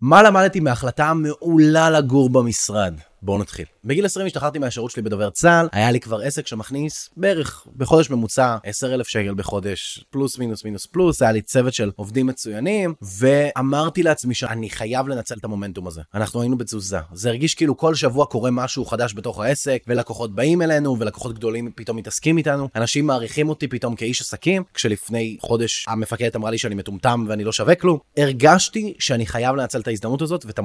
מה למדתי מההחלטה המעולה לגור במשרד? בואו נתחיל. בגיל 20 השתחררתי מהשירות שלי בדובר צה"ל, היה לי כבר עסק שמכניס בערך בחודש ממוצע 10,000 שקל בחודש, פלוס מינוס מינוס פלוס, היה לי צוות של עובדים מצוינים, ואמרתי לעצמי שאני חייב לנצל את המומנטום הזה. אנחנו היינו בתזוזה. זה הרגיש כאילו כל שבוע קורה משהו חדש בתוך העסק, ולקוחות באים אלינו, ולקוחות גדולים פתאום מתעסקים איתנו, אנשים מעריכים אותי פתאום כאיש עסקים, כשלפני חודש המפקדת אמרה לי שאני מטומטם ואני לא שווה כלום. הרגשתי שאני חייב לנצל את ההזדמנות הזאת ואת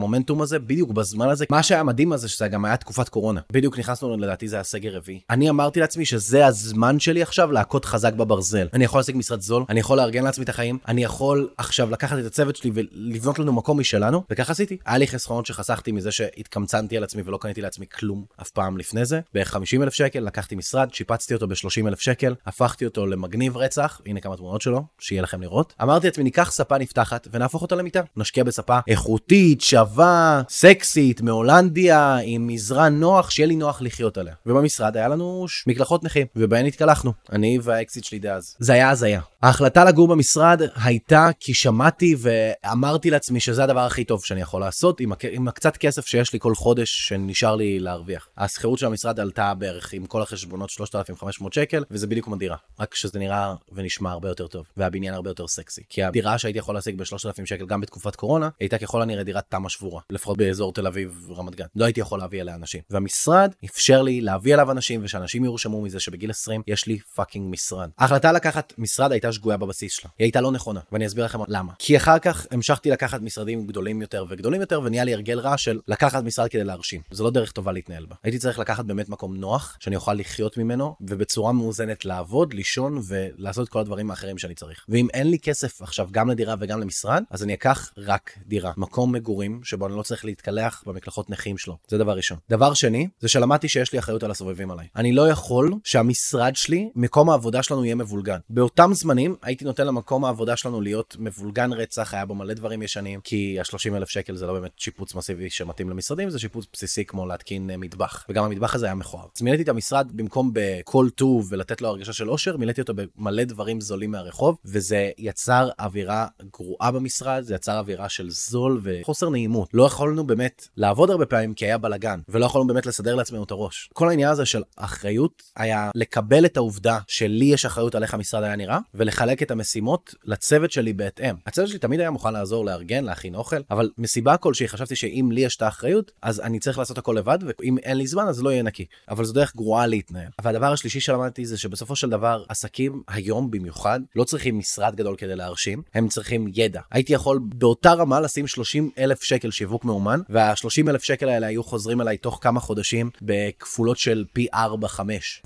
גם היה תקופת קורונה. בדיוק נכנסנו, לדעתי זה היה סגר רביעי. אני אמרתי לעצמי שזה הזמן שלי עכשיו להכות חזק בברזל. אני יכול להשיג משרד זול, אני יכול לארגן לעצמי את החיים, אני יכול עכשיו לקחת את הצוות שלי ולבנות לנו מקום משלנו, וככה עשיתי. היה לי חסכונות שחסכתי מזה שהתקמצנתי על עצמי ולא קניתי לעצמי כלום אף פעם לפני זה. בערך 50 אלף שקל, לקחתי משרד, שיפצתי אותו ב-30 אלף שקל, הפכתי אותו למגניב רצח, הנה כמה תמונות שלו, שיהיה לכם לראות. אמרתי לעצמי, ניקח ספה נפתחת ונהפוך אותה למיטה. נשקיע בספה איכותית, שווה, סקסית, מהולנדיה, עם מזרן נוח, שיהיה לי נוח לחיות עליה. ובמשרד היה לנו מקלחות נכים, ובהן התקלחנו, אני והאקסיט שלי דאז. זה היה הזיה. ההחלטה לגור במשרד הייתה כי שמעתי ואמרתי לעצמי שזה הדבר הכי טוב שאני יכול לעשות עם, הק... עם הקצת כסף שיש לי כל חודש שנשאר לי להרוויח. השכירות של המשרד עלתה בערך עם כל החשבונות 3,500 שקל, וזה בדיוק כמו דירה. רק שזה נראה ונשמע הרבה יותר טוב, והבניין הרבה יותר סקסי. כי הדירה שהייתי יכול להשיג ב-3,000 שקל גם בתקופת קורונה, הייתה ככל הנראה דירת תמה שבורה, לפחות באזור תל אביב רמת גן. לא הייתי יכול להביא אליה אנשים. והמשרד אפשר לי להביא אליו אנשים ושאנשים יורשמו מזה שבגיל 20 יש לי פאקינג משרד. ההחלטה לקחת משרד הייתה שגויה בבסיס שלה. היא הייתה לא נכונה, ואני אסביר לכם למה. כי אחר כך המשכתי לקחת משרדים גדולים יותר וגדולים יותר, ונהיה לי הרגל רע של לקחת משרד כדי להרשים. זו לא דרך טובה להתנהל בה. הייתי צריך לקחת באמת מקום נוח, שאני אוכל לחיות ממנו, ובצורה מאוזנת לעבוד, לישון ולעשות כל הדברים האחרים שאני צריך. ואם אין לי כסף עכשיו גם לדירה וגם למשרד, אז אני אקח רק דירה. מקום מגורים שבו אני לא צריך להתקלח במקלחות נכים שלו. זה דבר ראשון. דבר שני, זה שלמדתי שיש לי אחריות על הסובבים עליי. אני לא יכול שהמשרד שלי, מקום העבודה שלנו יהיה מבולגן. באותם זמנים הייתי נותן למקום העבודה שלנו להיות מבולגן רצח, היה בו מלא דברים ישנים, כי ה-30 אלף שקל זה לא באמת שיפוץ מסיבי שמתאים למשרדים, זה שיפוץ בסיסי כמו להתקין uh, מטבח. וגם המטבח הזה היה מכוער. אז מילאתי את המשרד במקום בכל טוב ולתת לו הרגשה של אושר, מילאתי אותו במלא דברים זולים מהרחוב, וזה יצר אווירה גרועה במשרד, זה יצר אווירה של זול וחוסר נעימות. לא יכולנו באמת לעבוד הרבה פעמים כי היה בלאגן, ולא יכולנו באמת לסדר לעצמנו את הראש. כל העניין הזה של אחריות היה לקבל את העובדה שלי יש אחריות על איך המשרד היה נראה, ולחלק את המשימות לצוות שלי בהתאם. הצוות שלי תמיד היה מוכן לעזור לארגן, להכין אוכל, אבל מסיבה כלשהי חשבתי שאם לי יש את האחריות, אז אני צריך לעשות הכל לבד, ואם אין לי זמן אז לא יהיה נקי. אבל זו דרך גרועה להתנהל. והדבר השלישי שלמדתי זה שבסופו של דבר עסקים היום במיוחד לא צריכים משרד גדול כדי להרשים, הם צריכים ידע. הייתי יכול באותה רמה לשים 30 אלף שקל שיווק מאומן, וה-30 אלף שקל האלה היו חוזרים אליי תוך כמה חודשים בכפולות של פי 4-5,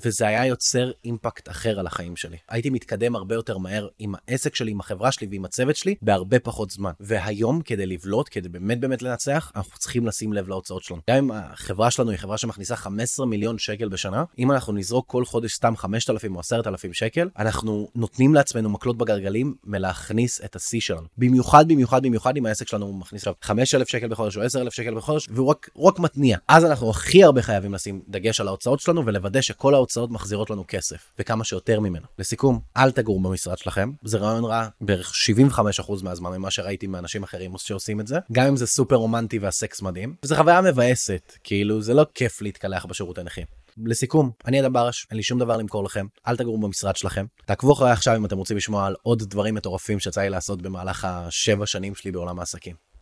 וזה היה יוצר אימפקט אחר על החיים שלי. הייתי מתקדם הרבה יותר מהר עם העסק שלי, עם החברה שלי ועם הצוות שלי בהרבה פחות זמן. והיום כדי לבלוט, כדי באמת באמת לנצח, אנחנו צריכים לשים לב להוצאות שלנו. גם אם החברה שלנו היא חברה שמכניסה 15 מיליון שקל בשנה, אם אנחנו נזרוק כל חודש סתם 5,000 או 10,000 שקל, אנחנו נותנים לעצמנו מקלות בגלגלים מלהכניס את השיא שלנו. במיוחד, במיוחד, במיוחד אם העסק שלנו מכניס עכשיו 5,000 שקל בחודש או 10,000 שקל בחודש, והוא רק, רק מתניע. אז אנחנו הכי הרבה חייבים לשים דגש על ההוצאות שלנו ולוודא שכל ההוצאות מחזירות לנו כסף, וכמה שיותר ממנו. לסיכום, אל תגורו במשרד שלכם, זה רעיון רע בערך 75% מהזמן ממה שראיתי מאנשים אחרים שעושים את זה, גם אם זה סופר רומנטי והסקס מדהים, וזו חוויה מבאסת, כאילו זה לא כיף להתקלח בשירות הנכים. לסיכום, אני אדם ברש, אין לי שום דבר למכור לכם, אל תגורו במשרד שלכם. תעקבו אחריי עכשיו אם אתם רוצים לשמוע על עוד דברים מטורפים שיצא לי לעשות במהלך השבע שנים שלי בעולם העסקים.